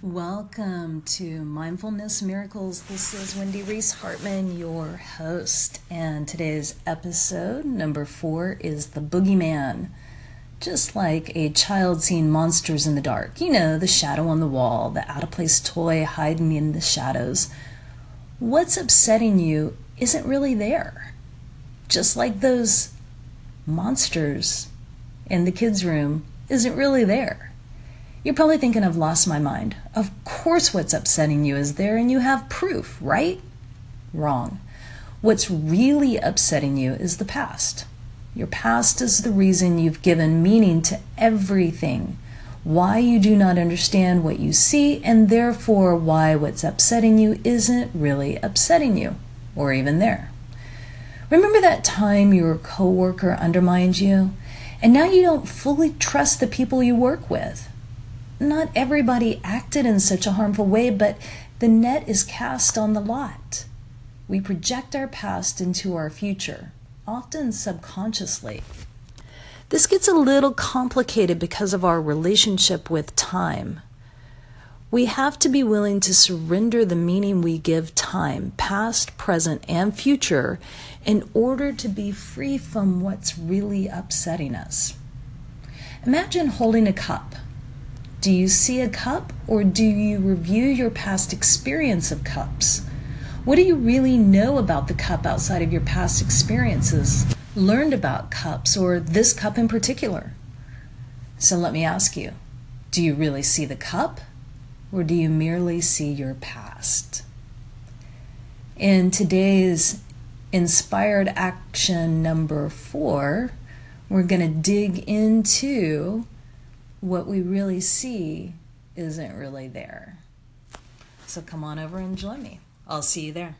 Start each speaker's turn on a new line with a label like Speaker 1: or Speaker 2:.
Speaker 1: Welcome to Mindfulness Miracles. This is Wendy Reese Hartman, your host, and today's episode number four is The Boogeyman. Just like a child seeing monsters in the dark, you know, the shadow on the wall, the out of place toy hiding in the shadows. What's upsetting you isn't really there. Just like those monsters in the kids' room isn't really there. You're probably thinking, I've lost my mind. Of course, what's upsetting you is there, and you have proof, right? Wrong. What's really upsetting you is the past. Your past is the reason you've given meaning to everything, why you do not understand what you see, and therefore why what's upsetting you isn't really upsetting you, or even there. Remember that time your coworker undermined you, and now you don't fully trust the people you work with? Not everybody acted in such a harmful way, but the net is cast on the lot. We project our past into our future, often subconsciously. This gets a little complicated because of our relationship with time. We have to be willing to surrender the meaning we give time, past, present, and future, in order to be free from what's really upsetting us. Imagine holding a cup do you see a cup or do you review your past experience of cups? What do you really know about the cup outside of your past experiences, learned about cups, or this cup in particular? So let me ask you do you really see the cup or do you merely see your past? In today's inspired action number four, we're going to dig into what we really see isn't really there. So come on over and join me. I'll see you there.